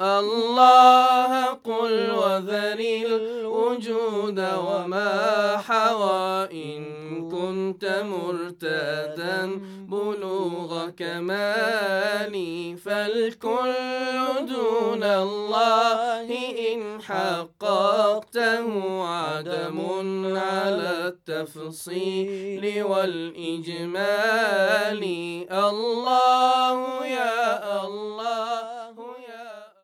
الله قل وذري الوجود وما حوى إن كنت مرتادا بلوغ كمالي فالكل دون الله إن حققته عدم على التفصيل والإجمال.